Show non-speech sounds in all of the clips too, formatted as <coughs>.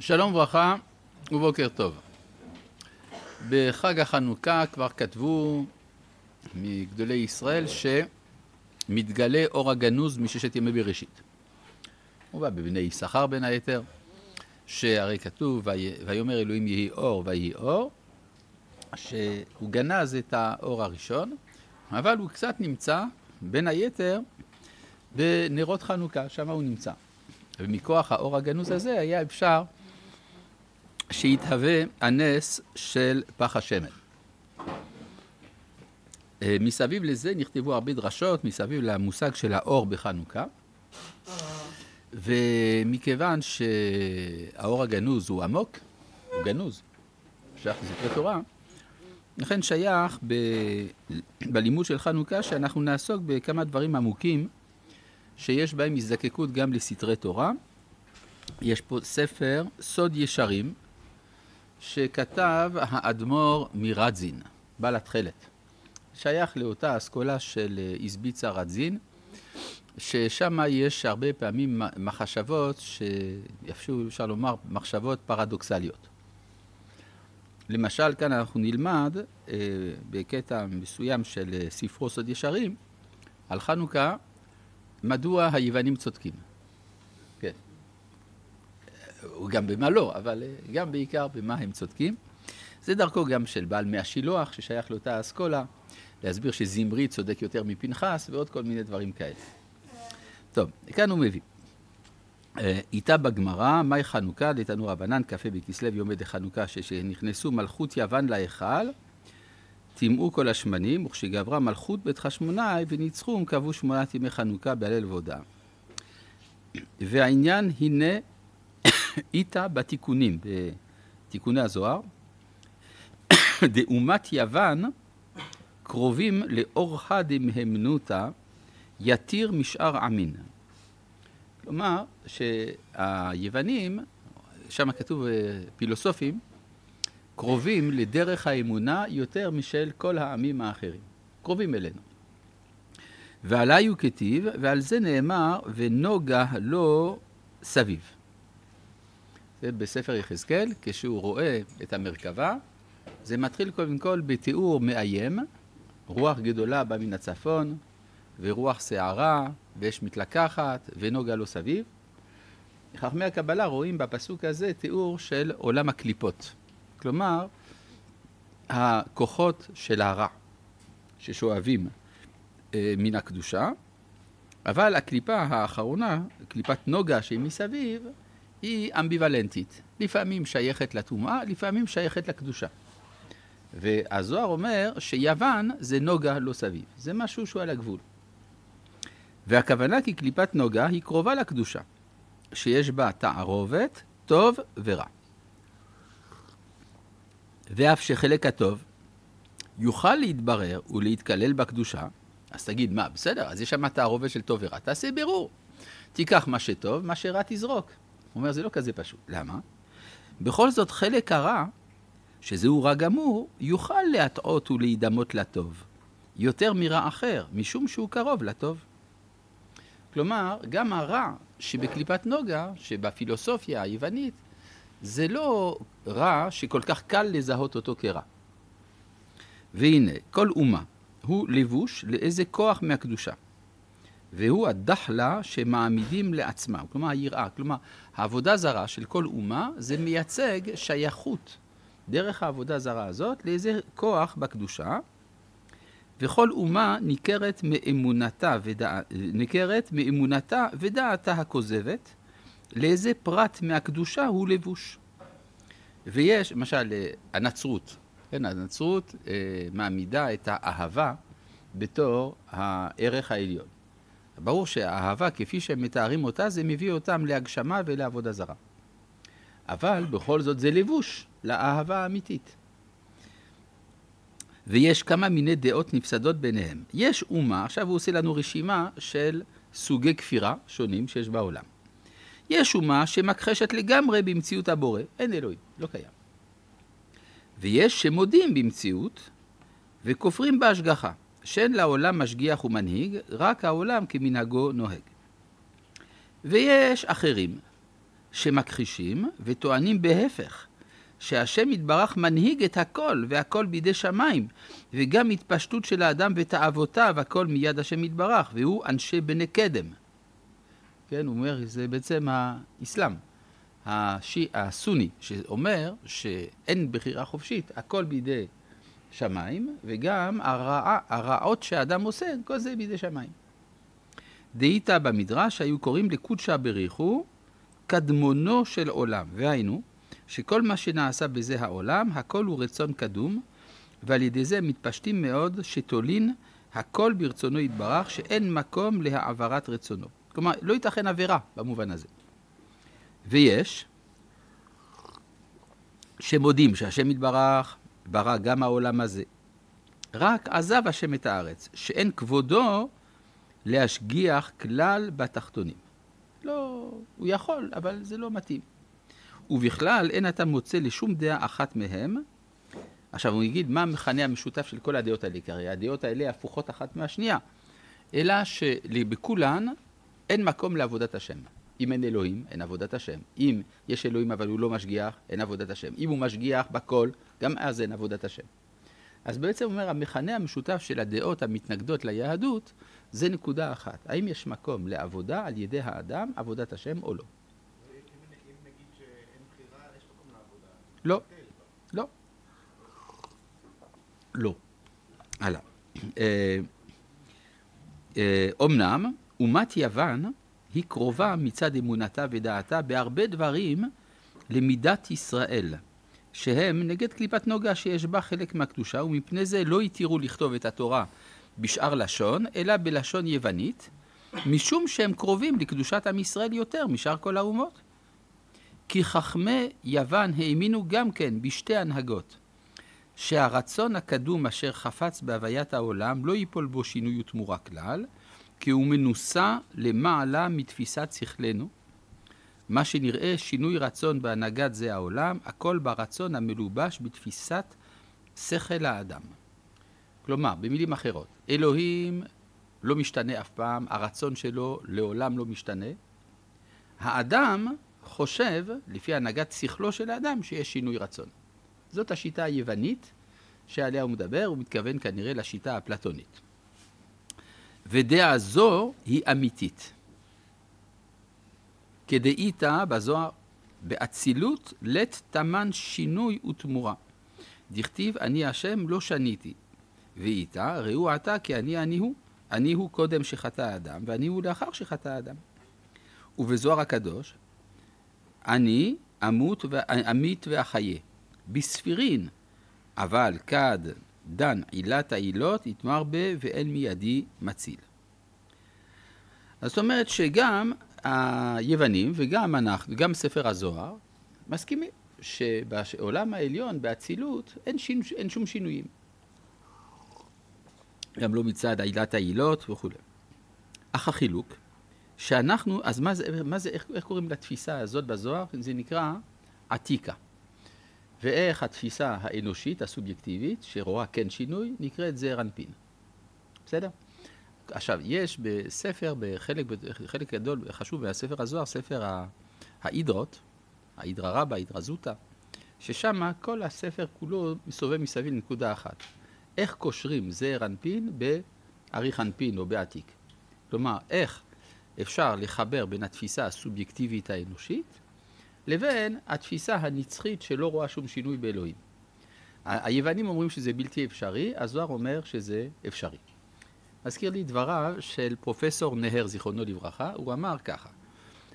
שלום וברכה ובוקר טוב. בחג החנוכה כבר כתבו מגדולי ישראל שמתגלה אור הגנוז מששת ימי בראשית. הוא בא בבני יששכר בין היתר, שהרי כתוב ויאמר אלוהים יהי אור ויהי אור, שהוא גנז את האור הראשון, אבל הוא קצת נמצא בין היתר בנרות חנוכה, שם הוא נמצא. ומכוח האור הגנוז הזה היה אפשר שיתהווה הנס של פח השמן. אה, מסביב לזה נכתבו הרבה דרשות, מסביב למושג של האור בחנוכה. ומכיוון שהאור הגנוז הוא עמוק, הוא גנוז, שייך לספרי תורה, לכן שייך ב... בלימוד של חנוכה שאנחנו נעסוק בכמה דברים עמוקים שיש בהם הזדקקות גם לסתרי תורה. יש פה ספר סוד ישרים שכתב האדמו"ר מרדזין, בעל התכלת. שייך לאותה אסכולה של איזביצה רדזין, ששם יש הרבה פעמים מחשבות, שאפשר לומר מחשבות פרדוקסליות. למשל, כאן אנחנו נלמד אה, בקטע מסוים של ספרו סוד ישרים, על חנוכה, מדוע היוונים צודקים. כן. גם במה לא, אבל אה, גם בעיקר במה הם צודקים. זה דרכו גם של בעל מי השילוח, ששייך לאותה אסכולה, להסביר שזמרי צודק יותר מפנחס, ועוד כל מיני דברים כאלה. טוב, כאן הוא מביא. אה, איתה בגמרא, מאי חנוכה, דתנו רבנן, כ"ה בכסלו יום עדי חנוכה, שנכנסו מלכות יוון להיכל, טימאו כל השמנים, וכשגברה מלכות בית חשמונאי וניצחום, קבעו שמונת ימי חנוכה בהלל והודאה. והעניין הנה איתה בתיקונים, בתיקוני הזוהר, דאומת יוון קרובים לאורחא דמהמנותא יתיר משאר עמין. כלומר, שהיוונים, שם כתוב אה, פילוסופים, קרובים לדרך האמונה יותר משל כל העמים האחרים. קרובים אלינו. ועלי הוא כתיב, ועל זה נאמר, ונוגה לו סביב. זה בספר יחזקאל, כשהוא רואה את המרכבה, זה מתחיל קודם כל בתיאור מאיים, רוח גדולה באה מן הצפון, ורוח שערה, ואש מתלקחת, ונוגה לו סביב. חכמי הקבלה רואים בפסוק הזה תיאור של עולם הקליפות. כלומר, הכוחות של הרע ששואבים אה, מן הקדושה, אבל הקליפה האחרונה, קליפת נוגה שהיא מסביב, היא אמביוולנטית. לפעמים שייכת לטומאה, לפעמים שייכת לקדושה. והזוהר אומר שיוון זה נוגה לא סביב. זה משהו שהוא על הגבול. והכוונה כי קליפת נוגה היא קרובה לקדושה, שיש בה תערובת, טוב ורע. ואף שחלק הטוב יוכל להתברר ולהתקלל בקדושה, אז תגיד, מה, בסדר, אז יש שם תערובת של טוב ורע, תעשה בירור. תיקח מה שטוב, מה שרע תזרוק. הוא אומר, זה לא כזה פשוט. למה? בכל זאת, חלק הרע, שזהו רע גמור, יוכל להטעות ולהידמות לטוב, יותר מרע אחר, משום שהוא קרוב לטוב. כלומר, גם הרע שבקליפת נוגה, שבפילוסופיה היוונית, זה לא רע שכל כך קל לזהות אותו כרע. והנה, כל אומה הוא לבוש לאיזה כוח מהקדושה. והוא הדחלה שמעמידים לעצמם, כלומר היראה, כלומר העבודה זרה של כל אומה זה מייצג שייכות דרך העבודה זרה הזאת לאיזה כוח בקדושה, וכל אומה ניכרת מאמונתה, ודע... ניכרת מאמונתה ודעתה הכוזבת, לאיזה פרט מהקדושה הוא לבוש. ויש, למשל, הנצרות, כן, הנצרות אה, מעמידה את האהבה בתור הערך העליון. ברור שהאהבה, כפי שהם מתארים אותה, זה מביא אותם להגשמה ולעבודה זרה. אבל בכל זאת זה לבוש לאהבה האמיתית. ויש כמה מיני דעות נפסדות ביניהם. יש אומה, עכשיו הוא עושה לנו רשימה של סוגי כפירה שונים שיש בעולם. יש אומה שמכחשת לגמרי במציאות הבורא, אין אלוהים, לא קיים. ויש שמודים במציאות וכופרים בהשגחה, שאין לעולם משגיח ומנהיג, רק העולם כמנהגו נוהג. ויש אחרים שמכחישים וטוענים בהפך, שהשם יתברך מנהיג את הכל, והכל בידי שמיים, וגם התפשטות של האדם ותאוותיו, הכל מיד השם יתברך, והוא אנשי בני קדם. כן, הוא אומר, זה בעצם האסלאם, השי, הסוני, שאומר שאין בחירה חופשית, הכל בידי שמיים, וגם הרע, הרעות שהאדם עושה, כל זה בידי שמיים. דהיתא במדרש היו קוראים לקודשא בריחו קדמונו של עולם, והיינו, שכל מה שנעשה בזה העולם, הכל הוא רצון קדום, ועל ידי זה מתפשטים מאוד שתולין הכל ברצונו יתברך, שאין מקום להעברת רצונו. כלומר, לא ייתכן עבירה במובן הזה. ויש שמודים שהשם יתברך ברא גם העולם הזה. רק עזב השם את הארץ, שאין כבודו להשגיח כלל בתחתונים. לא, הוא יכול, אבל זה לא מתאים. ובכלל, אין אתה מוצא לשום דעה אחת מהם. עכשיו, הוא יגיד מה המכנה המשותף של כל הדעות האלה, כי הרי הדעות האלה הפוכות אחת מהשנייה. אלא שבכולן אין מקום לעבודת השם. אם אין אלוהים, אין עבודת השם. אם יש אלוהים אבל הוא לא משגיח, אין עבודת השם. אם הוא משגיח בכל, גם אז אין עבודת השם. אז בעצם הוא אומר, המכנה המשותף של הדעות המתנגדות ליהדות, זה נקודה אחת. האם יש מקום לעבודה על ידי האדם, עבודת השם או לא? לא. לא. לא. הלאה. אומנם, אה, אה, אומת יוון היא קרובה מצד אמונתה ודעתה בהרבה דברים למידת ישראל, שהם נגד קליפת נוגה שיש בה חלק מהקדושה, ומפני זה לא התירו לכתוב את התורה בשאר לשון, אלא בלשון יוונית, משום שהם קרובים לקדושת עם ישראל יותר משאר כל האומות. כי חכמי יוון האמינו גם כן בשתי הנהגות, שהרצון הקדום אשר חפץ בהוויית העולם לא ייפול בו שינוי ותמורה כלל, כי הוא מנוסה למעלה מתפיסת שכלנו. מה שנראה שינוי רצון בהנהגת זה העולם, הכל ברצון המלובש בתפיסת שכל האדם. כלומר, במילים אחרות, אלוהים לא משתנה אף פעם, הרצון שלו לעולם לא משתנה. האדם חושב, לפי הנהגת שכלו של האדם, שיש שינוי רצון. זאת השיטה היוונית שעליה הוא מדבר, הוא מתכוון כנראה לשיטה הפלטונית. ודעה זו היא אמיתית. כדאיתא בזוהר, באצילות לית תמן שינוי ותמורה. דכתיב אני השם לא שניתי. ואיתה ראו עתה כי אני אני הוא. אני הוא קודם שחטא האדם, ואני הוא לאחר שחטא האדם. ובזוהר הקדוש, אני אמות ואמית ואחיה. בספירין, אבל כד דן עילת העילות יתמר ב ואין מידי מציל. זאת אומרת שגם היוונים וגם אנחנו, גם ספר הזוהר, מסכימים שבעולם העליון, באצילות, אין, שינו, אין שום שינויים. גם לא מצד עילת העילות וכו'. אך החילוק, שאנחנו, אז מה זה, מה זה איך, איך קוראים לתפיסה הזאת בזוהר? זה נקרא עתיקה. ואיך התפיסה האנושית, הסובייקטיבית, שרואה כן שינוי, נקראת זעיר אנפין. בסדר? עכשיו, יש בספר, בחלק, בחלק גדול, חשוב מהספר הזוהר, ספר ההידרות, ההידרה רבה, ההידרה זוטה, ששם כל הספר כולו מסובב מסביב לנקודה אחת. איך קושרים זעיר אנפין באריך אנפין או בעתיק. כלומר, איך אפשר לחבר בין התפיסה הסובייקטיבית האנושית לבין התפיסה הנצחית שלא רואה שום שינוי באלוהים. היוונים אומרים שזה בלתי אפשרי, הזוהר אומר שזה אפשרי. מזכיר לי דבריו של פרופסור נהר, זיכרונו לברכה, הוא אמר ככה: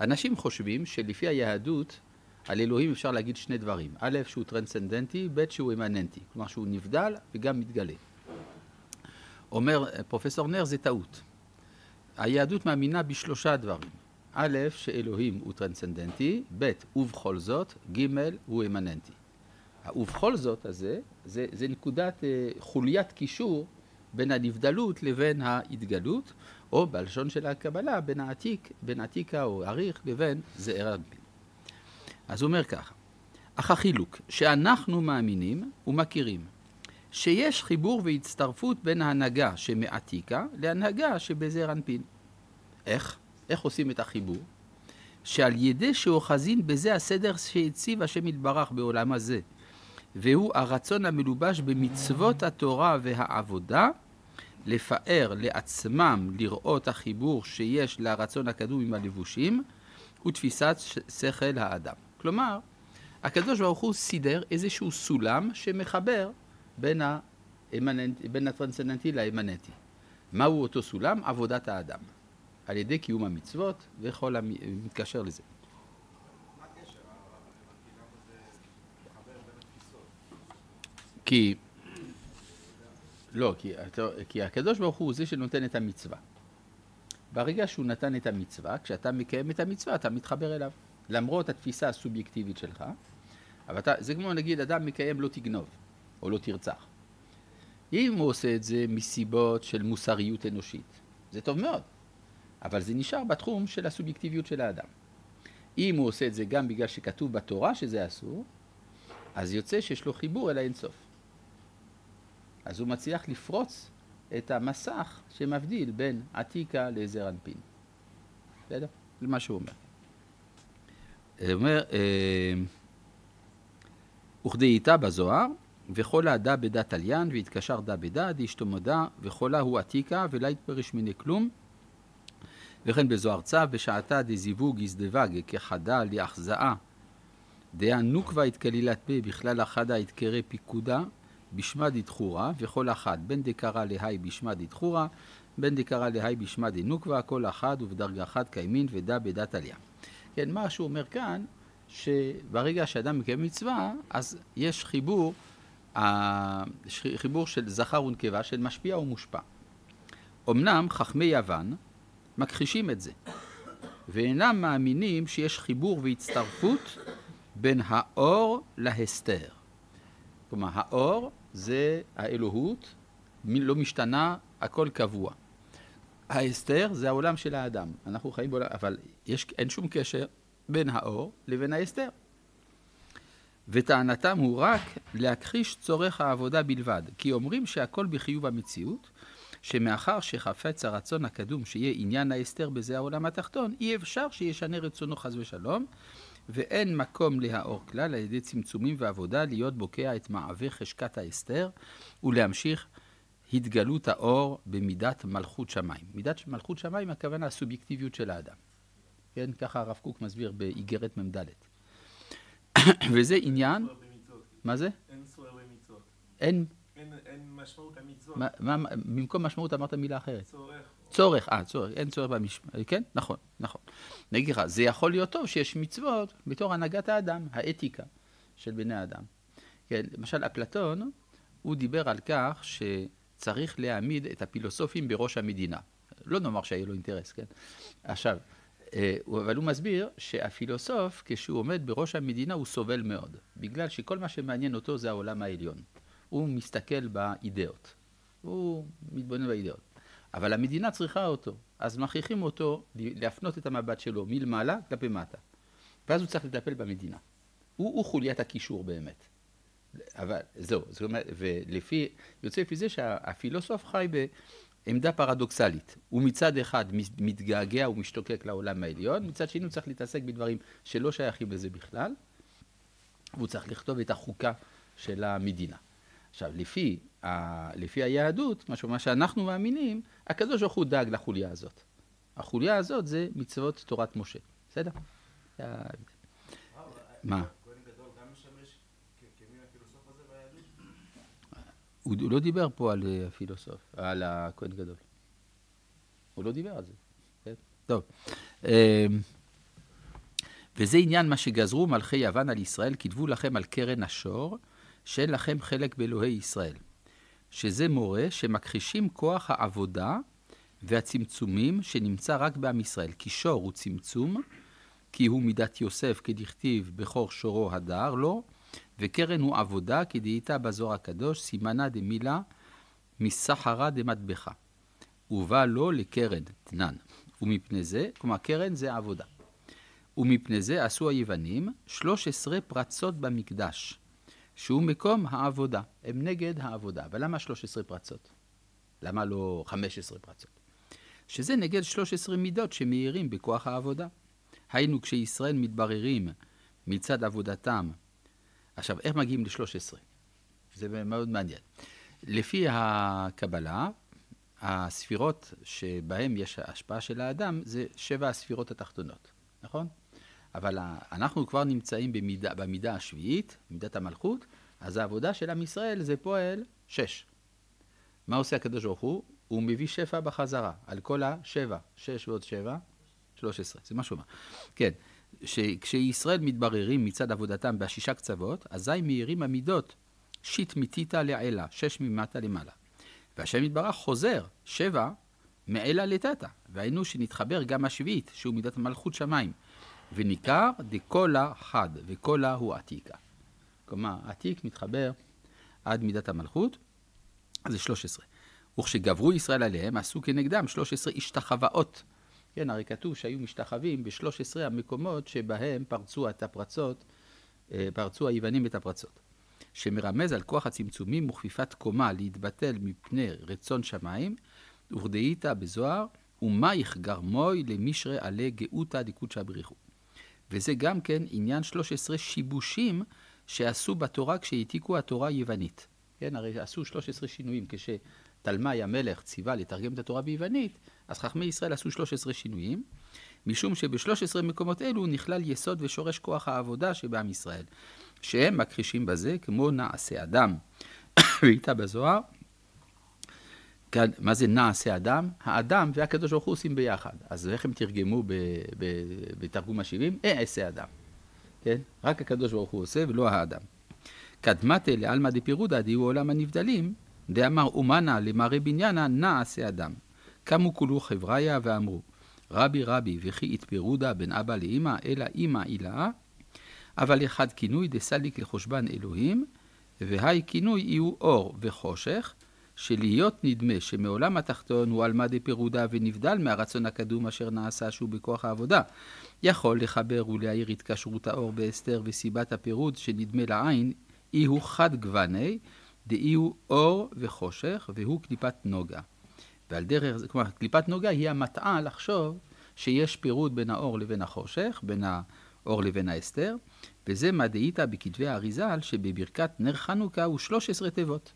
אנשים חושבים שלפי היהדות על אלוהים אפשר להגיד שני דברים, א', שהוא טרנסצנדנטי, ב', שהוא אמננטי, כלומר שהוא נבדל וגם מתגלה. אומר פרופסור נהר, זה טעות. היהדות מאמינה בשלושה דברים. א', שאלוהים הוא טרנסצנדנטי, ב', ובכל זאת, ג', הוא אמננטי. ובכל זאת הזה, זה, זה נקודת אה, חוליית קישור בין הנבדלות לבין ההתגלות, או בלשון של הקבלה, בין העתיק, בין עתיקה או אריך לבין זעיר אנפין. אז הוא אומר ככה, אך החילוק שאנחנו מאמינים ומכירים שיש חיבור והצטרפות בין ההנהגה שמעתיקה להנהגה שבזעיר אנפין. איך? איך עושים את החיבור? שעל ידי שאוחזין בזה הסדר שהציב השם יתברך בעולם הזה, והוא הרצון המלובש במצוות התורה והעבודה, לפאר לעצמם לראות החיבור שיש לרצון הקדום עם הלבושים, ותפיסת שכל האדם. כלומר, הקדוש ברוך הוא סידר איזשהו סולם שמחבר בין, האמננט, בין הטרנסצנדנטי לאמננטי. מהו אותו סולם? עבודת האדם. על ידי קיום המצוות וכל המתקשר לזה. כי, לא, כי, כי הקדוש ברוך הוא זה שנותן את המצווה. ברגע שהוא נתן את המצווה, כשאתה מקיים את המצווה אתה מתחבר אליו. למרות התפיסה הסובייקטיבית שלך, אבל אתה, זה כמו נגיד אדם מקיים לא תגנוב, או לא תרצח. אם הוא עושה את זה מסיבות של מוסריות אנושית, זה טוב מאוד, אבל זה נשאר בתחום של הסובייקטיביות של האדם. אם הוא עושה את זה גם בגלל שכתוב בתורה שזה אסור, אז יוצא שיש לו חיבור אל האינסוף. אז הוא מצליח לפרוץ את המסך שמבדיל בין עתיקה לזר אנפין. בסדר? זה מה שהוא אומר. הוא אומר, אה, וכדי איתה בזוהר, וכל העדה בדת עליין, והתקשר דה בדה, דאשתו מודה, וכולה הוא עתיקה, ולא יתפרש מיני כלום. וכן בזוהר צו, בשעתה דזיווג יזדבג כחדה להחזאה, דעה נוקבה התקלילת בי, בכלל החדה יתקרא פיקודה, בשמה דתחורה, וכל אחת, בין דקרא להי בשמה דתחורה, בין דקרא להי בשמה דנוקבה, כל אחת ובדרגה אחת קיימין ודה בדת עלייה. כן, מה שהוא אומר כאן, שברגע שאדם מקיים מצווה, אז יש חיבור, חיבור של זכר ונקבה, של משפיע ומושפע. אמנם חכמי יוון מכחישים את זה, ואינם מאמינים שיש חיבור והצטרפות בין האור להסתר. כלומר, האור זה האלוהות, לא משתנה, הכל קבוע. ההסתר זה העולם של האדם. אנחנו חיים בעולם, אבל יש, אין שום קשר בין האור לבין ההסתר. וטענתם הוא רק להכחיש צורך העבודה בלבד, כי אומרים שהכל בחיוב המציאות, שמאחר שחפץ הרצון הקדום שיהיה עניין ההסתר בזה העולם התחתון, אי אפשר שישנה רצונו חס ושלום, ואין מקום להאור כלל על ידי צמצומים ועבודה להיות בוקע את מעווה חשקת ההסתר ולהמשיך התגלות האור במידת מלכות שמיים. מידת מלכות שמיים הכוונה הסובייקטיביות של האדם. כן, ככה הרב קוק מסביר באיגרת מ"ד. <coughs> וזה עניין... מה זה? אין סוער במצוות. אין... אין משמעות המצוות. במקום משמעות אמרת מילה אחרת. צורך. צורך, אה, צורך, אין צורך במשמעות, כן, נכון, נכון. נגיד לך, זה יכול להיות טוב שיש מצוות בתור הנהגת האדם, האתיקה של בני האדם. כן, למשל, אפלטון, הוא דיבר על כך שצריך להעמיד את הפילוסופים בראש המדינה. לא נאמר שהיה לו אינטרס, כן? עכשיו, אה, אבל הוא מסביר שהפילוסוף, כשהוא עומד בראש המדינה, הוא סובל מאוד, בגלל שכל מה שמעניין אותו זה העולם העליון. הוא מסתכל באידאות, הוא מתבונן באידאות. אבל המדינה צריכה אותו, אז מכריחים אותו להפנות את המבט שלו מלמעלה כלפי מטה. ואז הוא צריך לטפל במדינה. הוא, הוא חוליית הקישור באמת. אבל זהו, זאת אומרת, ולפי, יוצא לפי זה שהפילוסוף חי בעמדה פרדוקסלית. הוא מצד אחד מתגעגע ומשתוקק לעולם העליון, מצד שני הוא צריך להתעסק בדברים שלא שייכים לזה בכלל, והוא צריך לכתוב את החוקה של המדינה. עכשיו, לפי, ה, לפי היהדות, מה שאנחנו מאמינים, הקדוש ברוך הוא דאג לחוליה הזאת. החוליה הזאת זה מצוות תורת משה, בסדר? מה? הוא לא דיבר פה על הפילוסוף, על הכהן גדול. הוא לא דיבר על זה. כן? טוב. אמ, וזה עניין מה שגזרו מלכי יוון על ישראל, כתבו לכם על קרן השור, שאין לכם חלק באלוהי ישראל. שזה מורה שמכחישים כוח העבודה והצמצומים שנמצא רק בעם ישראל. כי שור הוא צמצום, כי הוא מידת יוסף, כדכתיב בכור שורו הדר לו, וקרן הוא עבודה, כדהייתה בזוהר הקדוש, סימנה דמילה מסחרה דמטבחה. ובא לו לקרן, תנן. ומפני זה, כלומר קרן זה עבודה. ומפני זה עשו היוונים 13 פרצות במקדש. שהוא מקום העבודה. הם נגד העבודה. אבל למה 13 פרצות? למה לא 15 פרצות? שזה נגד 13 מידות שמאירים בכוח העבודה. היינו כשישראל מתבררים מצד עבודתם. עכשיו, איך מגיעים ל-13? זה מאוד מעניין. לפי הקבלה, הספירות שבהן יש השפעה של האדם זה שבע הספירות התחתונות, נכון? אבל אנחנו כבר נמצאים במידה, במידה השביעית, מידת המלכות, אז העבודה של עם ישראל זה פועל שש. מה עושה הקדוש ברוך הוא? הוא מביא שפע בחזרה, על כל השבע, שש ועוד שבע, שלוש עשרה, זה מה שהוא אמר. כן, כשישראל מתבררים מצד עבודתם בשישה קצוות, אזי מאירים המידות שיט מתיתא לעילה, שש ממטה למעלה. והשם יתברך חוזר, שבע, מעילה לטאטא. והיינו שנתחבר גם השביעית, שהוא מידת המלכות שמיים. וניכר דקולה חד, וקולה הוא עתיקה. כלומר, עתיק מתחבר עד מידת המלכות, אז זה 13. וכשגברו ישראל עליהם, עשו כנגדם 13 השתחוואות. כן, הרי כתוב שהיו משתחווים ב-13 המקומות שבהם פרצו את הפרצות, אה, פרצו היוונים את הפרצות. שמרמז על כוח הצמצומים וכפיפת קומה להתבטל מפני רצון שמיים, וכדאיתא בזוהר, ומייך גרמוי למישרי עלי גאותא דקודשא בריחו. וזה גם כן עניין 13 שיבושים שעשו בתורה כשהעתיקו התורה היוונית. כן, הרי עשו 13 שינויים כשתלמי המלך ציווה לתרגם את התורה ביוונית, אז חכמי ישראל עשו 13 שינויים, משום שב-13 מקומות אלו נכלל יסוד ושורש כוח העבודה שבעם ישראל. שהם מכחישים בזה כמו נעשה אדם. <coughs> ואיתה בזוהר, מה זה נעשה אדם? האדם והקדוש ברוך הוא עושים ביחד. אז איך הם תרגמו בתרגום ה-70? אעשה אדם. כן? רק הקדוש ברוך הוא עושה ולא האדם. קדמתה לעלמא דפירודא דהיו עולם הנבדלים, דאמר אומנה למראה בניינה נעשה אדם. קמו כולו חבריה ואמרו, רבי רבי וכי יתפירודה בין אבא לאמא, אלא אמא אילאה, אבל אחד כינוי דסליק לחושבן אלוהים, והי כינוי יהיו אור וחושך, שלהיות נדמה שמעולם התחתון הוא עלמא דפירודה ונבדל מהרצון הקדום אשר נעשה שהוא בכוח העבודה, יכול לחבר ולהאיר התקשרות האור באסתר וסיבת הפירוד שנדמה לעין, אי הוא חד גווני, דאי הוא אור וחושך, והוא קליפת נוגה. ועל דרך זה, כלומר, קליפת נוגה היא המטעה לחשוב שיש פירוד בין האור לבין החושך, בין האור לבין האסתר, וזה מה דאיתא בכתבי האריזל, שבברכת נר חנוכה הוא 13 תיבות.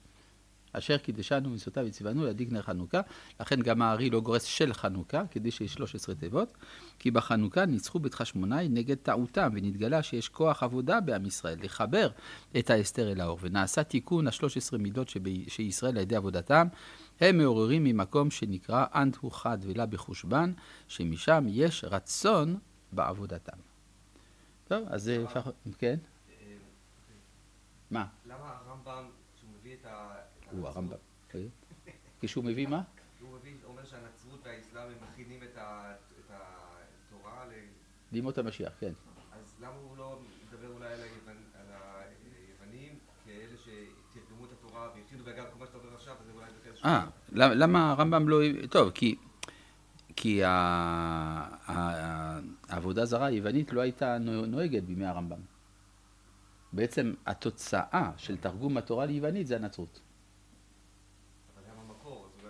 אשר קידשנו מצוותיו וציוונו להדליק נר חנוכה, לכן גם הארי לא גורס של חנוכה, כדי שיש 13 תיבות, כי בחנוכה ניצחו בית חשמונאי נגד טעותם, ונתגלה שיש כוח עבודה בעם ישראל, לחבר את האסתר אל האור, ונעשה תיקון ה-13 מידות שישראל על ידי עבודתם, הם מעוררים ממקום שנקרא אנט הוא חד ולה בחושבן, שמשם יש רצון בעבודתם. טוב, אז זה לפחות, כן? מה? למה הרמב"ם, כשהוא מביא את ה... הוא הרמב"ם. אוקיי. כשהוא מביא מה? הוא אומר שהנצרות והאסלאם הם מכינים את התורה ל... לימות המשיח, כן. אז למה הוא לא מדבר אולי על היוונים כאלה שתרגמו את התורה והכינו, ואגב, כמו שאתה אומר עכשיו, זה אולי. אה, למה הרמב"ם לא... טוב, כי... כי העבודה זרה היוונית לא הייתה נוהגת בימי הרמב"ם. בעצם התוצאה של תרגום התורה ליוונית זה הנצרות.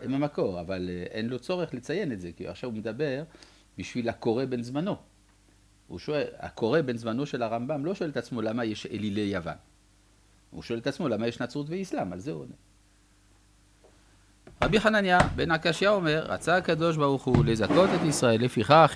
הם המקור, אבל אה, אין לו צורך לציין את זה, כי עכשיו הוא מדבר בשביל הקורא בן זמנו. הוא שואל, הקורא בן זמנו של הרמב"ם לא שואל את עצמו למה יש אלילי יוון. הוא שואל את עצמו למה יש נצרות ואסלאם, על זה הוא עונה. רבי חנניה בן עקשיא אומר, רצה הקדוש ברוך הוא לזכות את ישראל, לפיכך